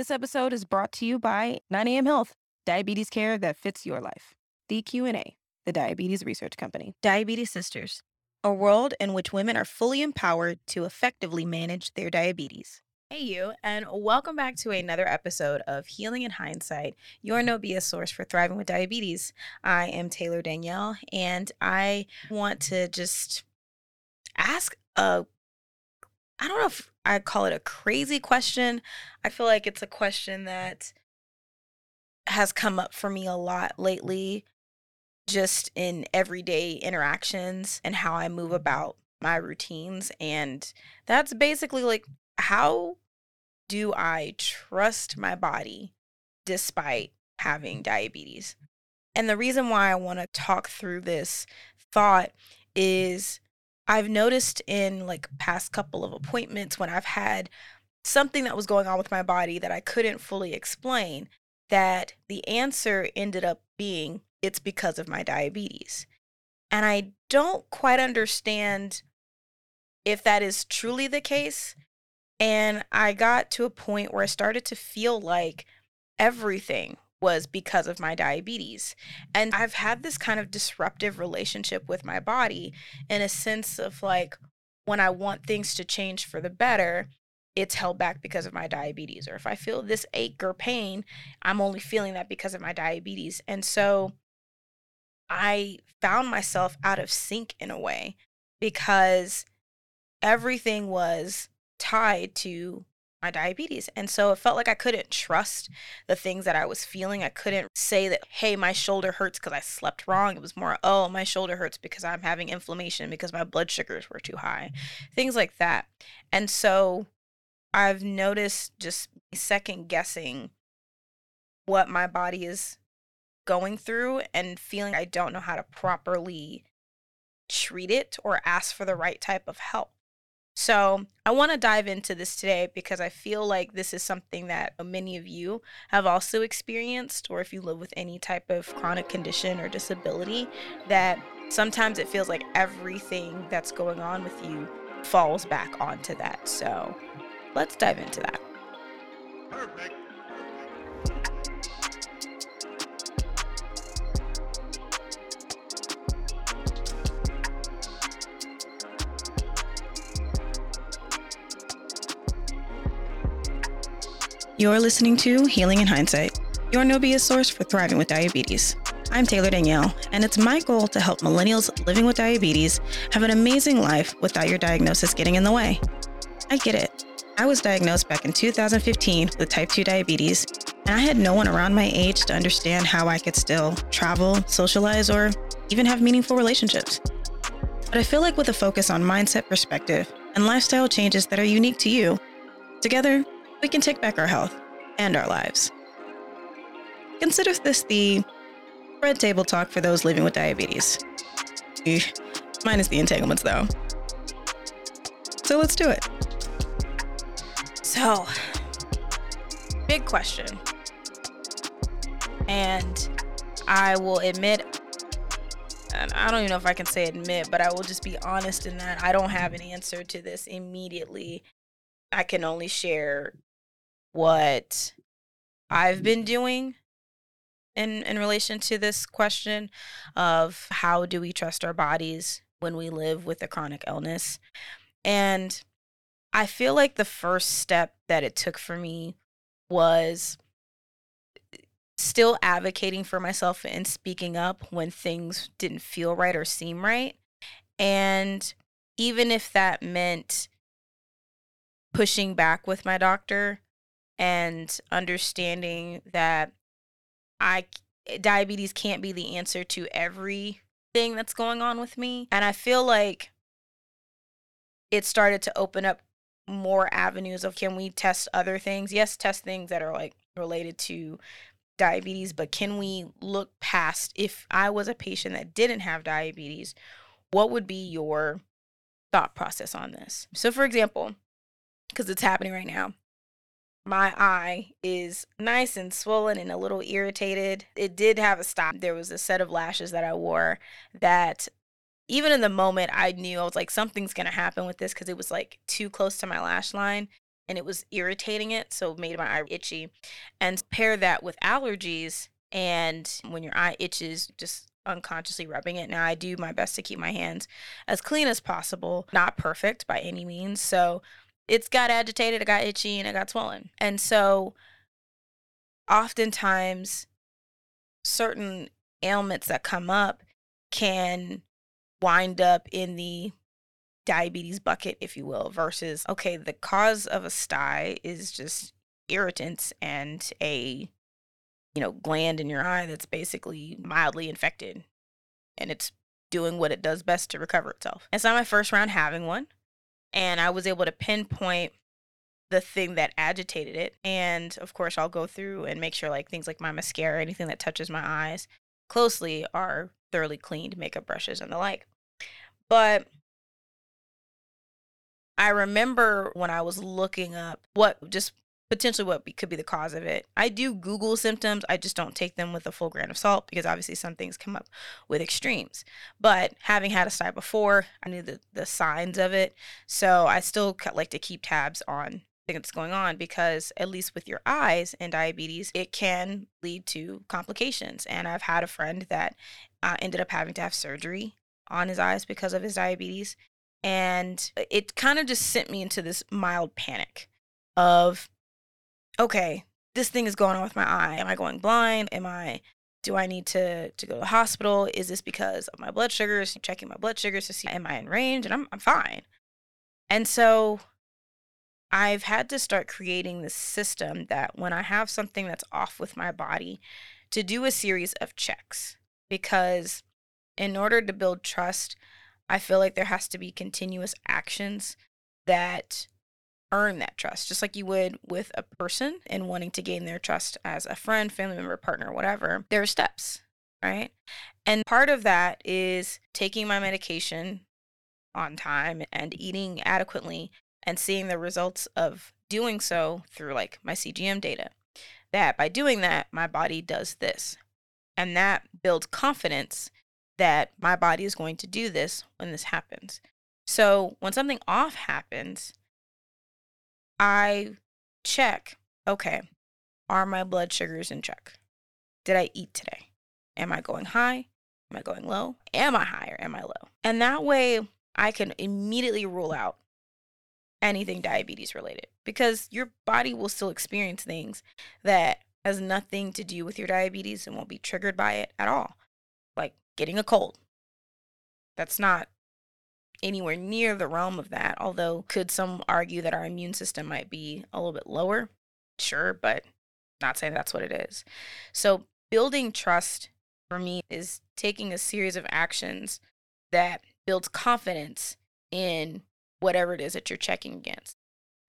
This episode is brought to you by 9am Health, diabetes care that fits your life. DQ&A, the Diabetes Research Company. Diabetes Sisters, a world in which women are fully empowered to effectively manage their diabetes. Hey, you, and welcome back to another episode of Healing in Hindsight, your no BS source for thriving with diabetes. I am Taylor Danielle, and I want to just ask a I don't know if I call it a crazy question. I feel like it's a question that has come up for me a lot lately, just in everyday interactions and how I move mm-hmm. about my routines. And that's basically like, how do I trust my body despite having diabetes? And the reason why I want to talk through this thought is I've noticed in like past couple of appointments when I've had something that was going on with my body that I couldn't fully explain that the answer ended up being it's because of my diabetes. And I don't quite understand if that is truly the case. And I got to a point where I started to feel like everything was because of my diabetes. And I've had this kind of disruptive relationship with my body in a sense of like when I want things to change for the better, it's held back because of my diabetes. Or if I feel this ache or pain, I'm only feeling that because of my diabetes. And so I found myself out of sync in a way because everything was tied to my diabetes. And so it felt like I couldn't trust the things that I was feeling. I couldn't say that, hey, my shoulder hurts because I slept wrong. It was more, oh, my shoulder hurts because I'm having inflammation because my blood sugars were too high, things like that. And so I've noticed just second guessing what my body is going through and feeling I don't know how to properly treat it or ask for the right type of help. So, I want to dive into this today because I feel like this is something that many of you have also experienced, or if you live with any type of chronic condition or disability, that sometimes it feels like everything that's going on with you falls back onto that. So, let's dive into that. Perfect. You're listening to Healing in Hindsight, your no BS source for thriving with diabetes. I'm Taylor Danielle, and it's my goal to help millennials living with diabetes have an amazing life without your diagnosis getting in the way. I get it. I was diagnosed back in 2015 with type 2 diabetes, and I had no one around my age to understand how I could still travel, socialize, or even have meaningful relationships. But I feel like with a focus on mindset perspective and lifestyle changes that are unique to you, together we can take back our health and our lives. Consider this the red table talk for those living with diabetes. Minus the entanglements, though. So let's do it. So, big question. And I will admit, and I don't even know if I can say admit, but I will just be honest in that I don't have an answer to this immediately. I can only share what I've mm-hmm. been doing in in relation to this question of how do we trust our bodies when we live with a chronic illness. And I feel like the first step that it took for me was eh, still advocating for myself and speaking up when things didn't feel right or seem right. And even if that meant pushing back with my doctor, and understanding that I diabetes can't be the answer to everything that's going on with me. And I feel like it started to open up more avenues of can we test other things? Yes, test things that are like related to diabetes, but can we look past if I was a patient that didn't have diabetes, what would be your thought process on this? So for example, because it's happening right now, my eye is nice and swollen and a little irritated. It did have a stop. There was a set of lashes that I wore that even in the moment I knew I was like something's going to happen with this cuz it was like too close to my lash line and it was irritating it, so it made my eye itchy. And pair that with allergies, and when your eye itches, just unconsciously rubbing it. Now, I do my best to keep my hands as clean as possible, not perfect by any means. So it's got agitated, it got itchy, and it got swollen. And so oftentimes, certain ailments that come up can wind up in the diabetes bucket, if you will, versus, okay, the cause of a sty is just irritants and a you know, gland in your eye that's basically mildly infected and it's doing what it does best to recover itself. It's not my first round having one. And I was able to pinpoint the thing that agitated it. And of course, I'll go through and make sure like things like my mascara, anything that touches my eyes closely are thoroughly cleaned, makeup brushes and the like. But I remember when I was looking up what just potentially what could be the cause of it. I do Google symptoms. I just don't take them with a full grain of salt because obviously some things come up with extremes. But having had a sty before, I knew the, the signs of it. So I still like to keep tabs on that's going on because at least with your eyes and diabetes, it can lead to complications. And I've had a friend that uh, ended up having to have surgery on his eyes because of his diabetes. And it kind of just sent me into this mild panic of okay, this thing is going on with my eye. Am I going blind? Am I do I need to to go to the hospital? Is this because of my blood sugars? Checking my blood sugars to see am I in range? And I'm I'm fine. And so I've had to start creating this system that when I have something that's off with my body, to do a series of checks. Because in order to build trust, I feel like there has to be continuous actions that earn that trust, just like you would with a person and wanting to gain their trust as a friend, family member, partner, whatever. There are steps, right? And part of that is taking my medication on time and eating adequately and seeing the results of doing so through like my CGM data. That by doing that, my body does this. And that builds confidence that my body is going to do this when this happens. So when something off happens, I check, okay, are my blood sugars in check? Did I eat today? Am I going high? Am I going low? Am I high or am I low? And that way I can immediately rule out anything diabetes related because your body will still experience things that has nothing to do with your diabetes and won't be triggered by it at all. Like getting a cold. That's not anywhere near the realm of that. Although, could some argue that our immune system might be a little bit lower? Sure, but not saying that's what it is. So, building trust for me is taking a series of actions that builds confidence in whatever it is that you're checking against.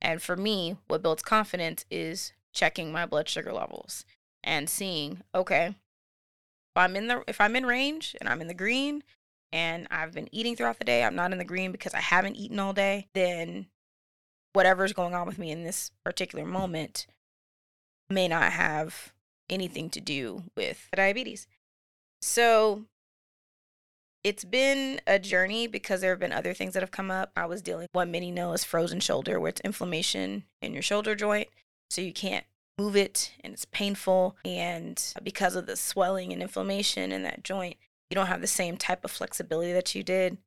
And for me, what builds confidence is checking my blood sugar levels and seeing, okay, if I'm in the if I'm in range and I'm in the green and I've been eating throughout the day, I'm not in the green because I haven't eaten all day, then whatever's going on with me in this particular moment may not have anything to do with diabetes. So it's been a journey because there have been other things that have come up. I was dealing what many know as frozen shoulder, where it's inflammation in your shoulder joint. So you can't move it and it's painful. And because of the swelling and inflammation in that joint, you don't have the same type of flexibility that you did.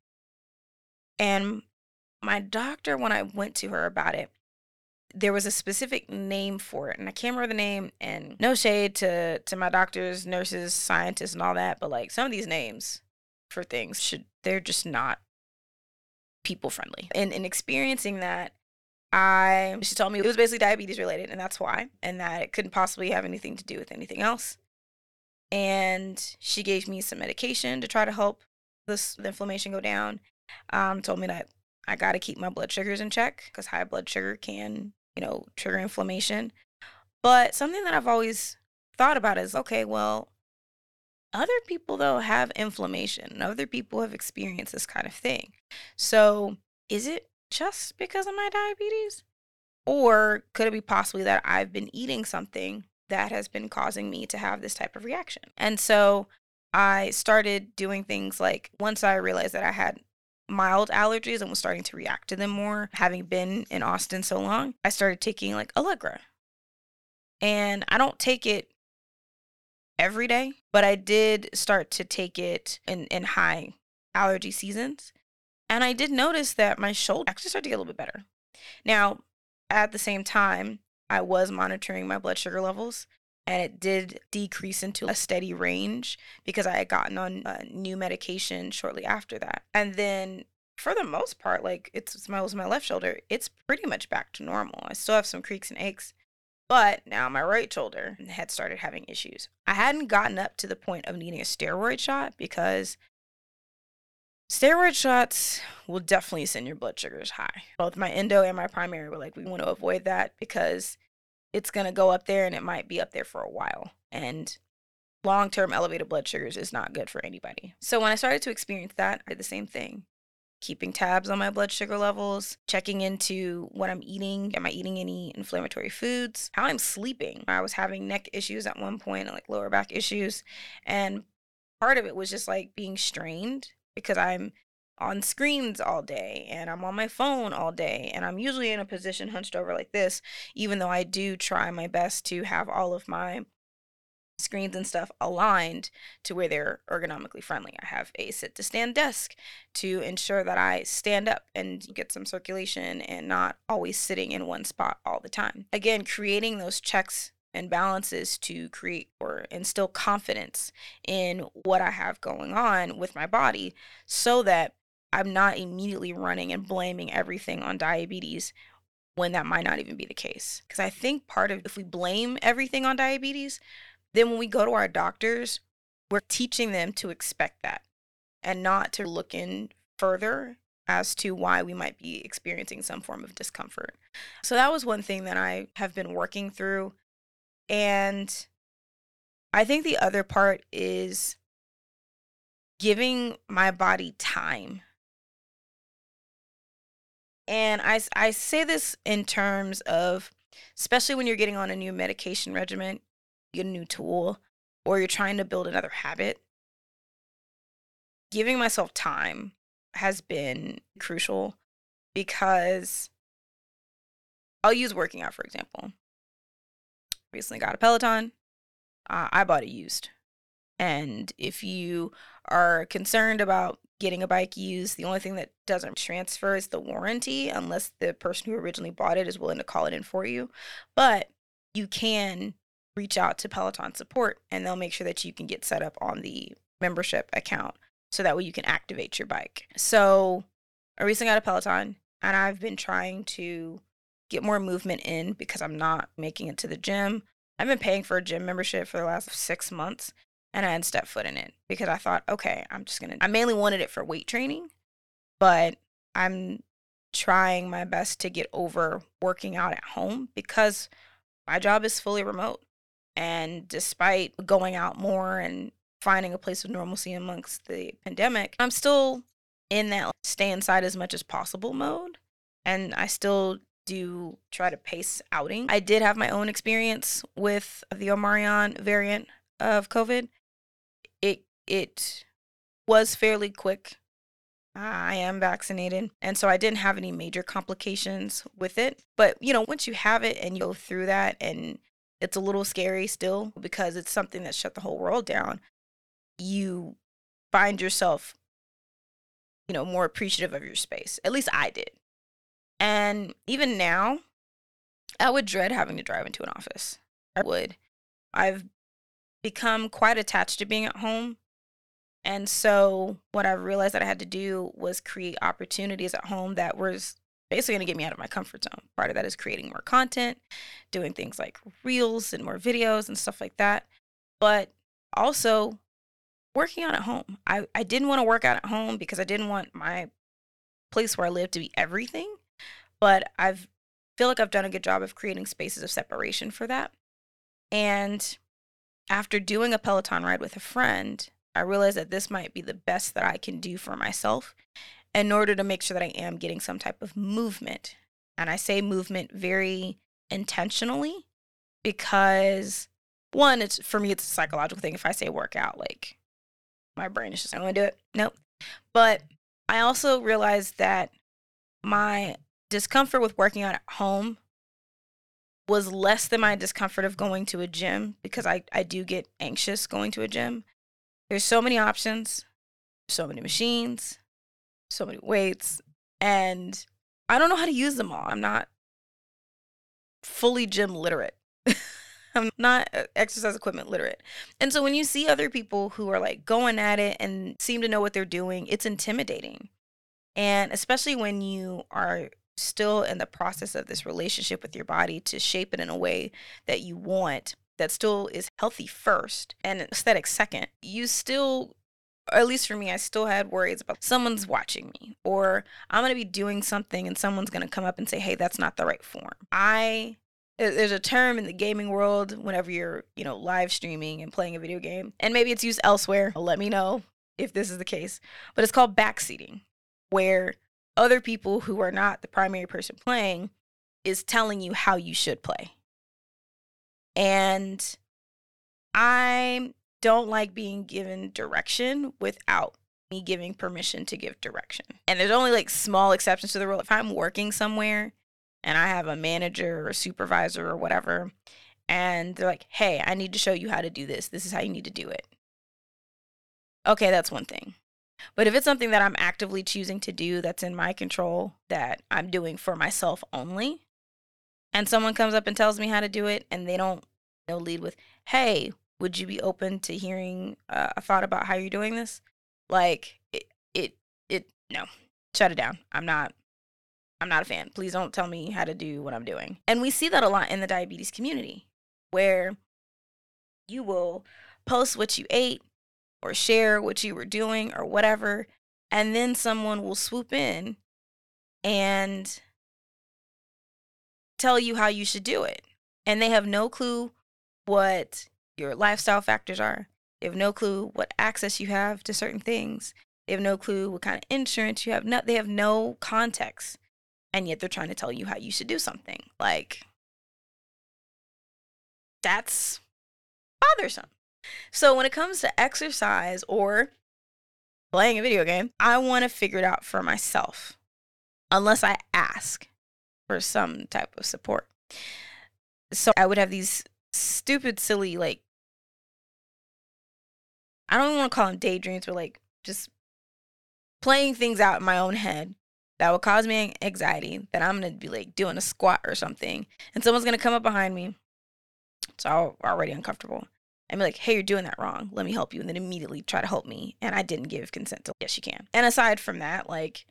And my doctor, when I went to her about it, there was a specific name for it, and I can't remember the name. And no shade to to my doctors, nurses, scientists, and all that, but like some of these names for things should they're just not people friendly. And in experiencing that, I she told me it was basically diabetes related, and that's why, and that it couldn't possibly have anything to do with anything else and she gave me some medication to try to help this the inflammation go down. Um, told me that I got to keep my blood sugars in check because high blood sugar can, you know, trigger inflammation. But something that I've always thought about is okay, well, other people though have inflammation. Other people have experienced this kind of thing. So, is it just because of my diabetes? Or could it be possibly that I've been eating something that has been causing me to have this type of reaction. And so I started doing things like once I realized that I had mild allergies and was starting to react to them more, having been in Austin so long, I started taking like Allegra. And I don't take it every day, but I did start to take it in, in high allergy seasons. And I did notice that my shoulder actually started to get a little bit better. Now, at the same time, I was monitoring my blood sugar levels and it did decrease into a steady range because I had gotten on a new medication shortly after that. And then for the most part, like it's my was my left shoulder, it's pretty much back to normal. I still have some creaks and aches, but now my right shoulder had started having issues. I hadn't gotten up to the point of needing a steroid shot because steroid shots will definitely send your blood sugars high. Both my endo and my primary were like, we want to avoid that because it's going to go up there and it might be up there for a while. And long term elevated blood sugars is not good for anybody. So when I started to experience that, I did the same thing. Keeping tabs on my blood sugar levels, checking into what I'm eating. Am I eating any inflammatory foods? How I'm sleeping. I was having neck issues at one point, like lower back issues. And part of it was just like being strained because I'm on screens all day and I'm on my phone all day and I'm usually in a position hunched over like this even though I do try my best to have all of my screens and stuff aligned to where they're ergonomically friendly. I have a sit to stand desk to ensure that I stand up and get some circulation and not always sitting in one spot all the time. Again, creating those checks and balances to create or instill confidence in what I have going on with my body so that I'm not immediately running and blaming everything on diabetes when that might not even be the case. Because I think part of if we blame everything on diabetes, then when we go to our doctors, we're teaching them to expect that and not to look in further as to why we might be experiencing some form of discomfort. So that was one thing that I have been working through. And I think the other part is giving my body time and I, I say this in terms of, especially when you're getting on a new medication regimen, a new tool, or you're trying to build another habit. Giving myself time has been crucial because I'll use working out, for example. Recently got a Peloton. Uh, I bought it used. And if you are concerned about getting a bike used. The only thing that doesn't transfer is the warranty, unless the person who originally bought it is willing to call it in for you. But you can reach out to Peloton support and they'll make sure that you can get set up on the membership account so that way you can activate your bike. So I recently got a Peloton and I've been trying to get more movement in because I'm not making it to the gym. I've been paying for a gym membership for the last six months and I hadn't stepped foot in it because I thought, okay, I'm just gonna. I mainly wanted it for weight training, but I'm trying my best to get over working out at home because my job is fully remote. And despite going out more and finding a place of normalcy amongst the pandemic, I'm still in that stay inside as much as possible mode. And I still do try to pace outing. I did have my own experience with the Omicron variant of COVID it it was fairly quick. I am vaccinated, and so I didn't have any major complications with it. But you know, once you have it and you go through that, and it's a little scary still because it's something that shut the whole world down. You find yourself, you know, more appreciative of your space. At least I did. And even now, I would dread having to drive into an office. I would. I've become quite attached to being at home. And so what I realized that I had to do was create opportunities at home that was basically going to get me out of my comfort zone. Part of that is creating more content, doing things like reels and more videos and stuff like that. But also working out at home. I, I didn't want to work out at home because I didn't want my place where I live to be everything. But I've feel like I've done a good job of creating spaces of separation for that. And after doing a Peloton ride with a friend, I realized that this might be the best that I can do for myself in order to make sure that I am getting some type of movement. And I say movement very intentionally because one, it's for me, it's a psychological thing. If I say workout, like my brain is just, I'm gonna do it. Nope. But I also realized that my discomfort with working out at home was less than my discomfort of going to a gym because I, I do get anxious going to a gym. There's so many options, so many machines, so many weights, and I don't know how to use them all. I'm not fully gym literate. I'm not uh, exercise equipment literate. And so when you see other people who are like going at it and seem to know what they're doing, it's intimidating. And especially when you are still in the process of this relationship with your body to shape it in a way that you want that still is healthy first and aesthetic second, you still at least for me, I still had worries about someone's watching me or I'm going to be doing something and someone's going to come up and say, "Hey, that's not the right form." I there's a term in the gaming world whenever you're, you know, live streaming and playing a video game, and maybe it's used elsewhere. Let me know if this is the case. But it's called backseating, where other people who are not the primary person playing is telling you how you should play. And I don't like being given direction without me giving permission to give direction. And there's only like small exceptions to the rule. If I'm working somewhere and I have a manager or supervisor or whatever, and they're like, hey, I need to show you how to do this. This is how you need to do it. Okay, that's one thing. But if it's something that I'm actively choosing to do that's in my control, that I'm doing for myself only, and someone comes up and tells me how to do it, and they don't know, lead with, hey, would you be open to hearing uh, a thought about how you're doing this? Like, it, it, it, no, shut it down. I'm not, I'm not a fan. Please don't tell me how to do what I'm doing. And we see that a lot in the diabetes community where you will post what you ate or share what you were doing or whatever. And then someone will swoop in and tell you how you should do it. And they have no clue what your lifestyle factors are. They have no clue what access you have to certain things. They have no clue what kind of insurance you have. No, they have no context. And yet they're trying to tell you how you should do something. Like, that's bothersome. So when it comes to exercise or playing a video game, I want to figure it out for myself unless I ask for some type of support. So I would have these stupid, silly, like, I don't want to call them daydreams, but like just playing things out in my own head that would cause me anxiety that I'm going to be like doing a squat or something and someone's going to come up behind me. It's all already uncomfortable and be like, hey, you're doing that wrong. Let me help you. And then immediately try to help me. And I didn't give consent to, yes, you can. And aside from that, like,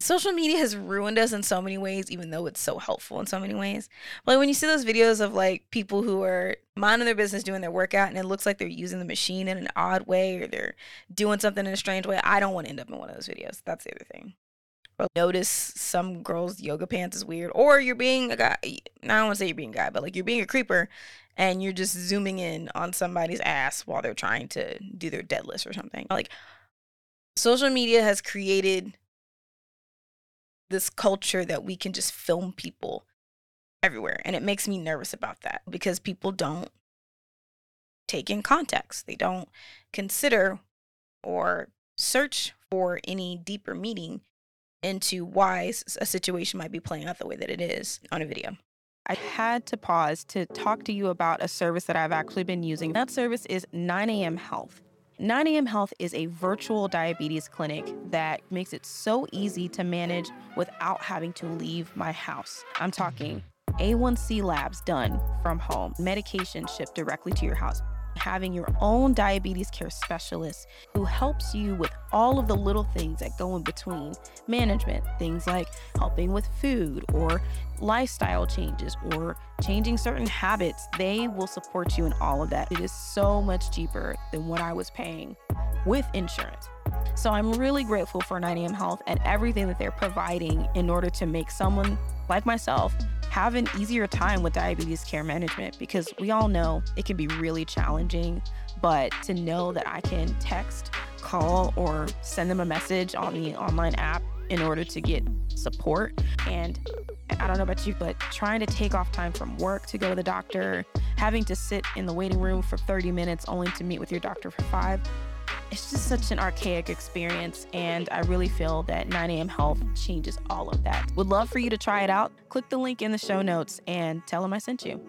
social media has ruined us in so many ways, even though it's so helpful in so many ways. But like when you see those videos of like people who are minding their business doing their workout and it looks like they're using the machine in an odd way or they're doing something in a strange way, I don't want to end up in one of those videos. That's the other thing. Notice some girls' yoga pants is weird, or you're being a guy. I don't want to say you're being a guy, but like you're being a creeper and you're just zooming in on somebody's ass while they're trying to do their deadlift or something. Like social media has created this culture that we can just film people everywhere. And it makes me nervous about that because people don't take in context. They don't consider or search for any deeper meaning into why a situation might be playing out the way that it is on a video. I had to pause to talk to you about a service that I've actually been using. That service is 9am Health. 9am Health is a virtual diabetes clinic that makes it so easy to manage without having to leave my house. I'm talking A1C labs done from home, medication shipped directly to your house having your own diabetes care specialist who helps you with all of the little things that go in between management, things like helping with food or lifestyle changes or changing certain habits. They will support you in all of that. It is so much cheaper than what I was paying with insurance. So I'm really grateful for 9am Health and everything that they're providing in order to make someone like myself have an easier time with diabetes care management because we all know it can be really challenging. But to know that I can text, call, or send them a message on the online app in order to get support. And I don't know about you, but trying to take off time from work to go to the doctor, having to sit in the waiting room for 30 minutes only to meet with your doctor for five, it's just such an archaic experience. And I really feel that 9 a.m. Health changes all of that. Would love for you to try it out. Click the link in the show notes and tell them I sent you.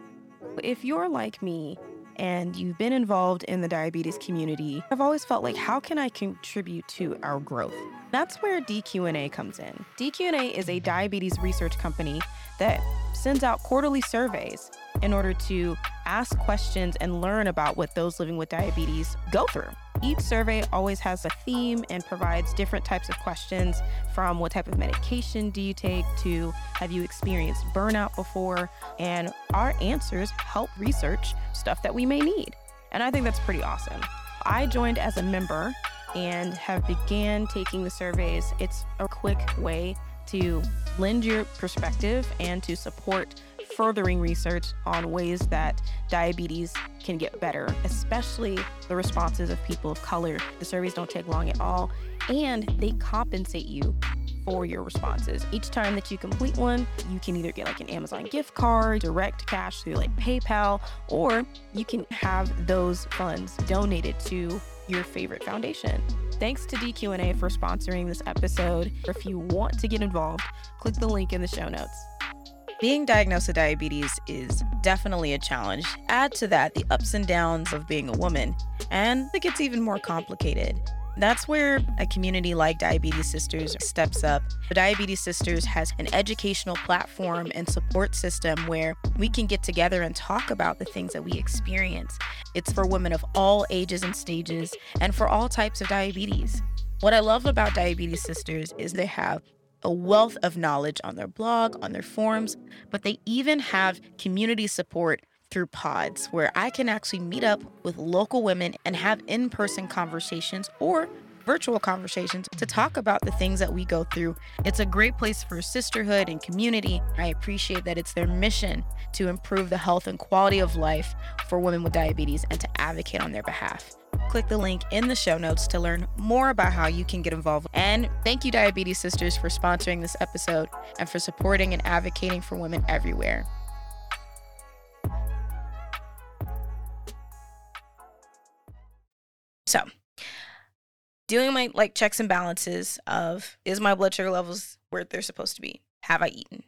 If you're like me, and you've been involved in the diabetes community, I've always felt like how can I contribute to our growth? That's where DQ&A comes in. DQ&A is a diabetes research company that sends out quarterly surveys in order to ask questions and learn about what those living with diabetes go through. Each survey always has a theme and provides different types of questions from what type of medication do you take to have you experienced burnout before? And our answers help research stuff that we may need. And I think that's pretty awesome. I joined as a member and have began taking the surveys. It's a quick way to lend your perspective and to support furthering research on ways that diabetes can get better, especially the responses of people of color. The surveys don't take long at all, and they compensate you for your responses. Each time that you complete one, you can either get like an Amazon gift card, direct cash through like PayPal, or you can have those funds donated to your favorite foundation. Thanks to DQ&A for sponsoring this episode. If you want to get involved, click the link in the show notes. Being diagnosed with diabetes is definitely a challenge. Add to that the ups and downs of being a woman, and it gets even more complicated. That's where a community like Diabetes Sisters steps up. Diabetes Sisters has an educational platform and support system where we can get together and talk about the things that we experience. It's for women of all ages and stages and for all types of diabetes. What I love about Diabetes Sisters is they have a wealth of knowledge on their blog, on their forums, but they even have community support through pods where I can actually meet up with local women and have in person conversations or virtual conversations to talk about the things that we go through. It's a great place for sisterhood and community. I appreciate that it's their mission to improve the health and quality of life for women with diabetes and to advocate on their behalf. Click the link in the show notes to learn more about how you can get involved. And thank you, Diabetes Sisters, for sponsoring this episode and for supporting and advocating for women everywhere. So, doing my like checks and balances of is my blood sugar levels where they're supposed to be? Have I eaten?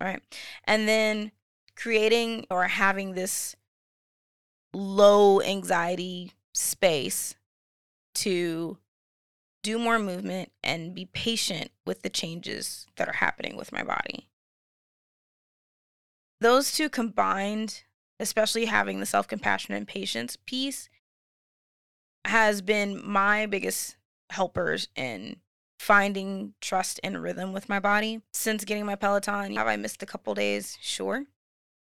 All right. And then creating or having this low anxiety space to do more movement and be patient with the changes that are happening with my body. Those two combined, especially having the self compassion and patience piece, has been my biggest helpers in finding trust and rhythm with my body. Since getting my Peloton, have I missed a couple days? Sure.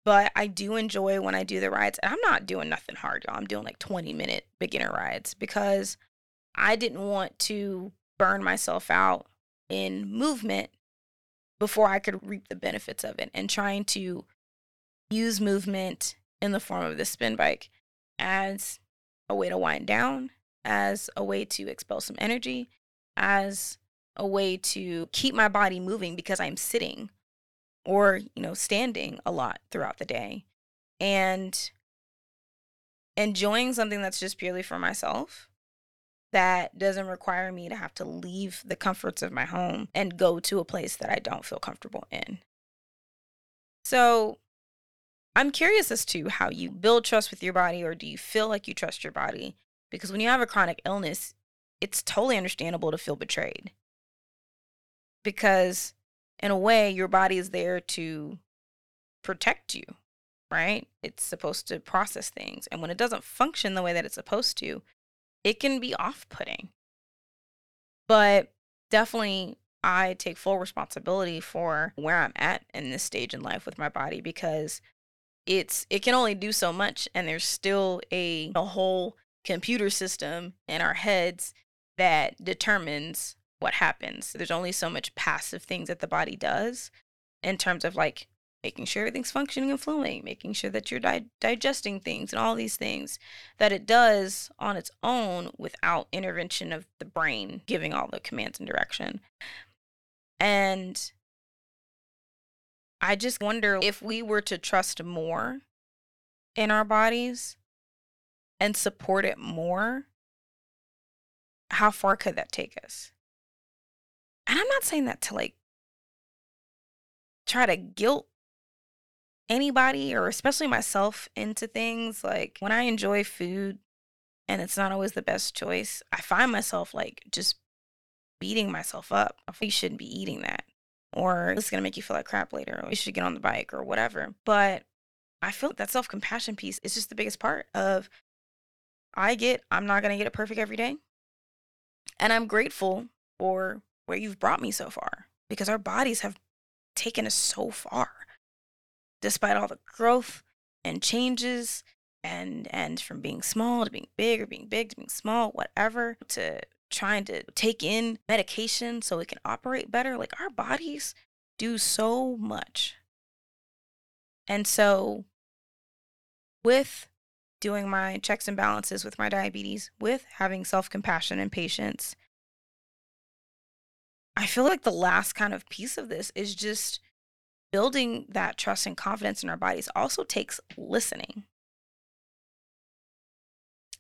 But I do enjoy when I do the rides. And I'm not doing nothing hard, y'all. I'm doing like 20 minute beginner rides because I didn't want to burn myself out in movement before I could reap the benefits of it and trying to use movement in the form of the spin bike as a way to wind down, as a way to expel some energy, as a way to keep my body moving because I'm sitting or, you know, standing a lot throughout the day. And enjoying something that's just purely for myself that doesn't require me to have to leave the comforts of my home and go to a place that I don't feel comfortable in. So, I'm curious as to how you build trust with your body, or do you feel like you trust your body? Because when you have a chronic illness, it's totally understandable to feel betrayed. Because in a way, your body is there to protect you, right? It's supposed to process things. And when it doesn't function the way that it's supposed to, it can be off putting. But definitely, I take full responsibility for where I'm at in this stage in life with my body because it's it can only do so much and there's still a, a whole computer system in our heads that determines what happens there's only so much passive things that the body does in terms of like making sure everything's functioning and flowing making sure that you're di- digesting things and all these things that it does on its own without intervention of the brain giving all the commands and direction and I just wonder if we were to trust more in our bodies and support it more, how far could that take us? And I'm not saying that to like try to guilt anybody or especially myself into things. Like when I enjoy food and it's not always the best choice, I find myself like just beating myself up. You shouldn't be eating that. Or it's gonna make you feel like crap later, or you should get on the bike or whatever. But I feel that self compassion piece is just the biggest part of I get, I'm not gonna get it perfect every day. And I'm grateful for where you've brought me so far because our bodies have taken us so far. Despite all the growth and changes and and from being small to being big or being big to being small whatever to trying to take in medication so it can operate better like our bodies do so much. And so with doing my checks and balances with my diabetes with having self-compassion and patience I feel like the last kind of piece of this is just building that trust and confidence in our bodies also takes listening.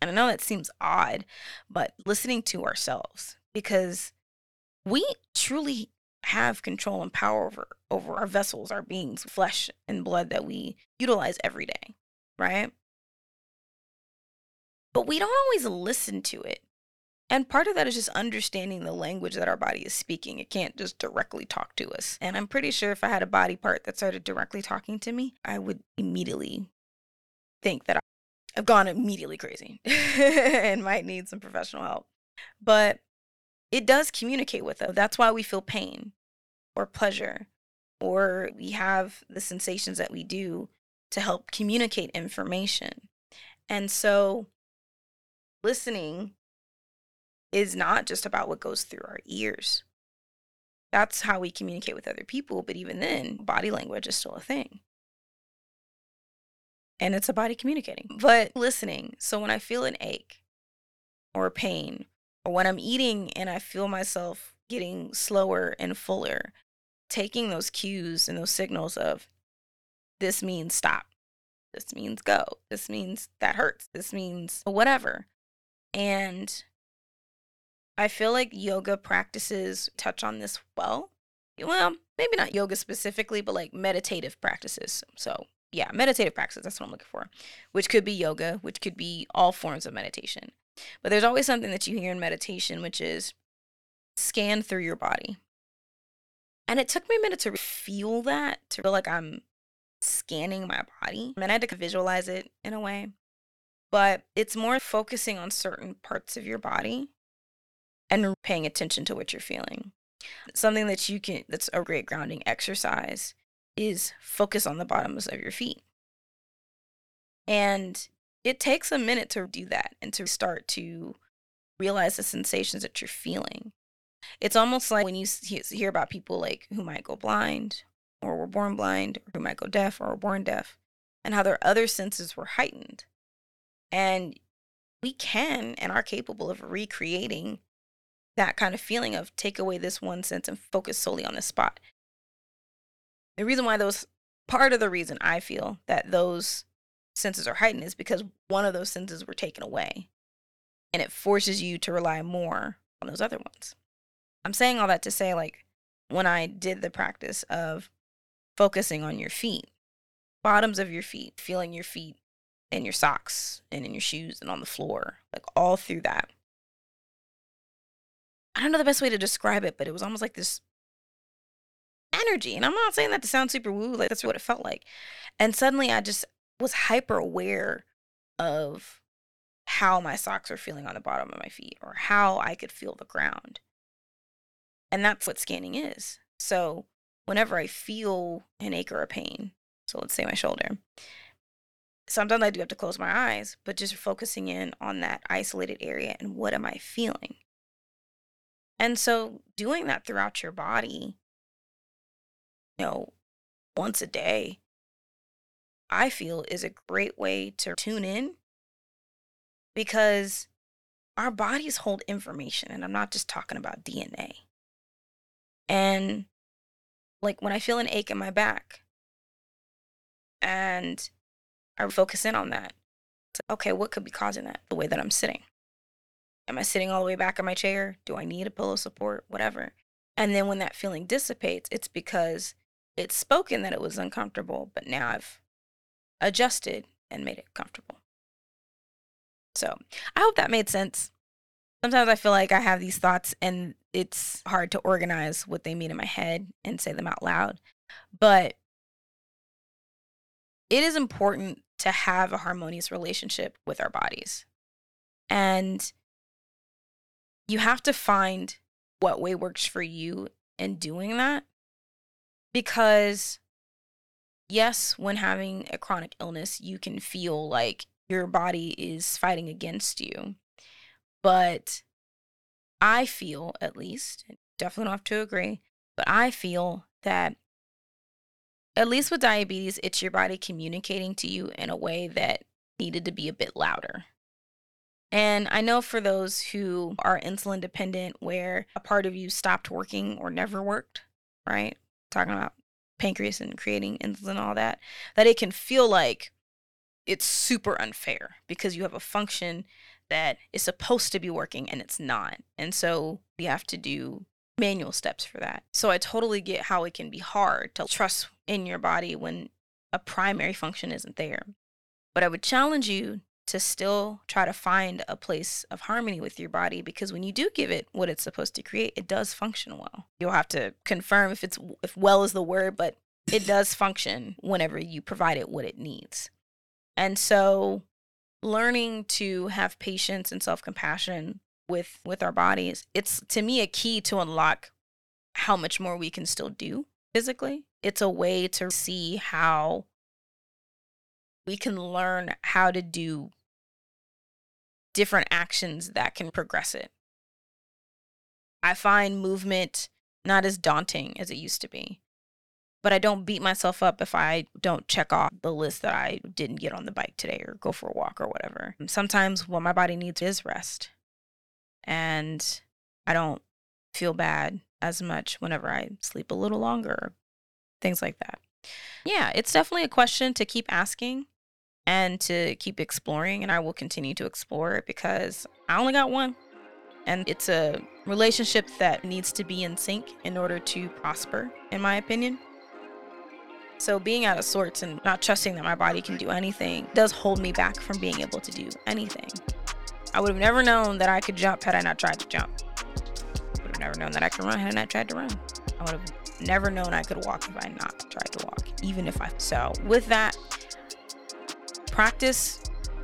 And I know that seems odd, but listening to ourselves because we truly have control and power over, over our vessels, our beings, flesh and blood that we utilize every day, right? But we don't always listen to it and part of that is just understanding the language that our body is speaking. It can't just directly talk to us. And I'm pretty sure if I had a body part that started directly talking to me, I would immediately think that I've gone immediately crazy and might need some professional help. But it does communicate with us. That's why we feel pain or pleasure, or we have the sensations that we do to help communicate information. And so, listening is not just about what goes through our ears. That's how we communicate with other people, but even then, body language is still a thing. And it's a body communicating, but listening. So when I feel an ache or pain, or when I'm eating and I feel myself getting slower and fuller, taking those cues and those signals of this means stop, this means go, this means that hurts, this means whatever. And I feel like yoga practices touch on this well. Well, maybe not yoga specifically, but like meditative practices. So, yeah, meditative practices, that's what I'm looking for, which could be yoga, which could be all forms of meditation. But there's always something that you hear in meditation, which is scan through your body. And it took me a minute to feel that, to feel like I'm scanning my body. And I had to visualize it in a way. But it's more focusing on certain parts of your body and paying attention to what you're feeling. Something that you can, that's a great grounding exercise, is focus on the bottoms of your feet. And it takes a minute to do that and to start to realize the sensations that you're feeling. It's almost like when you hear about people like who might go blind or were born blind or who might go deaf or were born deaf and how their other senses were heightened. And we can and are capable of recreating that kind of feeling of take away this one sense and focus solely on this spot. The reason why those part of the reason I feel that those senses are heightened is because one of those senses were taken away and it forces you to rely more on those other ones. I'm saying all that to say, like, when I did the practice of focusing on your feet, bottoms of your feet, feeling your feet in your socks and in your shoes and on the floor, like all through that I don't know the best way to describe it, but it was almost like this energy. And I'm not saying that to sound super woo, like that's what it felt like. And suddenly I just was hyper aware of how my socks were feeling on the bottom of my feet or how I could feel the ground. And that's what scanning is. So whenever I feel an ache or a pain, so let's say my shoulder, sometimes I do have to close my eyes, but just focusing in on that isolated area and what am I feeling? And so doing that throughout your body, you know, once a day, I feel is a great way to tune in because our bodies hold information. And I'm not just talking about DNA. And like when I feel an ache in my back and I focus in on that, like, okay, what could be causing that? The way that I'm sitting Am I sitting all the way back in my chair? Do I need a pillow support? Whatever. And then when that feeling dissipates, it's because it's spoken that it was uncomfortable, but now I've adjusted and made it comfortable. So I hope that made sense. Sometimes I feel like I have these thoughts and it's hard to organize what they mean in my head and say them out loud. But it is important to have a harmonious relationship with our bodies. And you have to find what way works for you in doing that. Because, yes, when having a chronic illness, you can feel like your body is fighting against you. But I feel, at least, definitely don't have to agree, but I feel that at least with diabetes, it's your body communicating to you in a way that needed to be a bit louder. And I know for those who are insulin dependent, where a part of you stopped working or never worked, right? Talking about pancreas and creating insulin and all that, that it can feel like it's super unfair because you have a function that is supposed to be working and it's not. And so you have to do manual steps for that. So I totally get how it can be hard to trust in your body when a primary function isn't there. But I would challenge you to still try to find a place of harmony with your body because when you do give it what it's supposed to create, it does function well. You'll have to confirm if it's if well is the word, but it does function whenever you provide it what it needs. And so learning to have patience and self-compassion with with our bodies, it's to me a key to unlock how much more we can still do physically. It's a way to see how we can learn how to do different actions that can progress it. I find movement not as daunting as it used to be. But I don't beat myself up if I don't check off the list that I didn't get on the bike today or go for a walk or whatever. Sometimes what my body needs is rest. And I don't feel bad as much whenever I sleep a little longer, things like that. Yeah, it's definitely a question to keep asking and to keep exploring. And I will continue to explore because I only got one. And it's a relationship that needs to be in sync in order to prosper, in my opinion. So, being out of sorts and not trusting that my body can do anything does hold me back from being able to do anything. I would have never known that I could jump had I not tried to jump. I would have never known that I could run had I not tried to run. I would have never known I could walk if I not tried to walk, even if I. So, with that, practice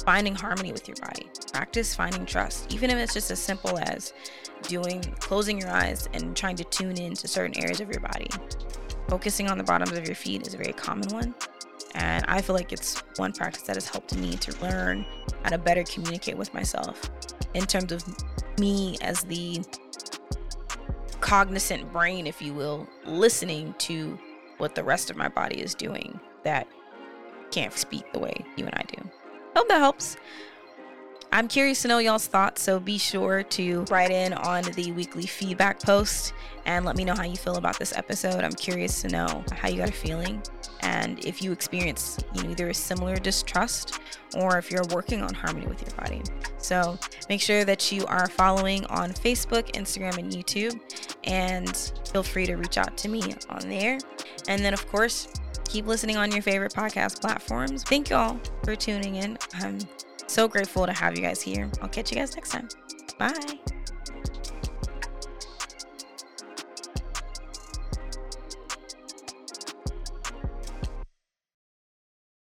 finding harmony with your body. Practice finding trust, even if it's just as simple as doing closing your eyes and trying to tune in to certain areas of your body. Focusing on the bottoms of your feet is a very common one. And I feel like it's one practice that has helped me to learn how to better communicate with myself in terms of me as the cognizant brain, if you will, listening to what the rest of my body is doing that can't speak the way you and I do. Hope that helps. I'm curious to know y'all's thoughts, so be sure to write in on the weekly feedback post and let me know how you feel about this episode. I'm curious to know how you got a feeling and if you experience you know either a similar distrust or if you're working on harmony with your body. So make sure that you are following on Facebook, Instagram, and YouTube, and feel free to reach out to me on there. And then, of course, keep listening on your favorite podcast platforms. Thank you all for tuning in. I'm so grateful to have you guys here. I'll catch you guys next time. Bye.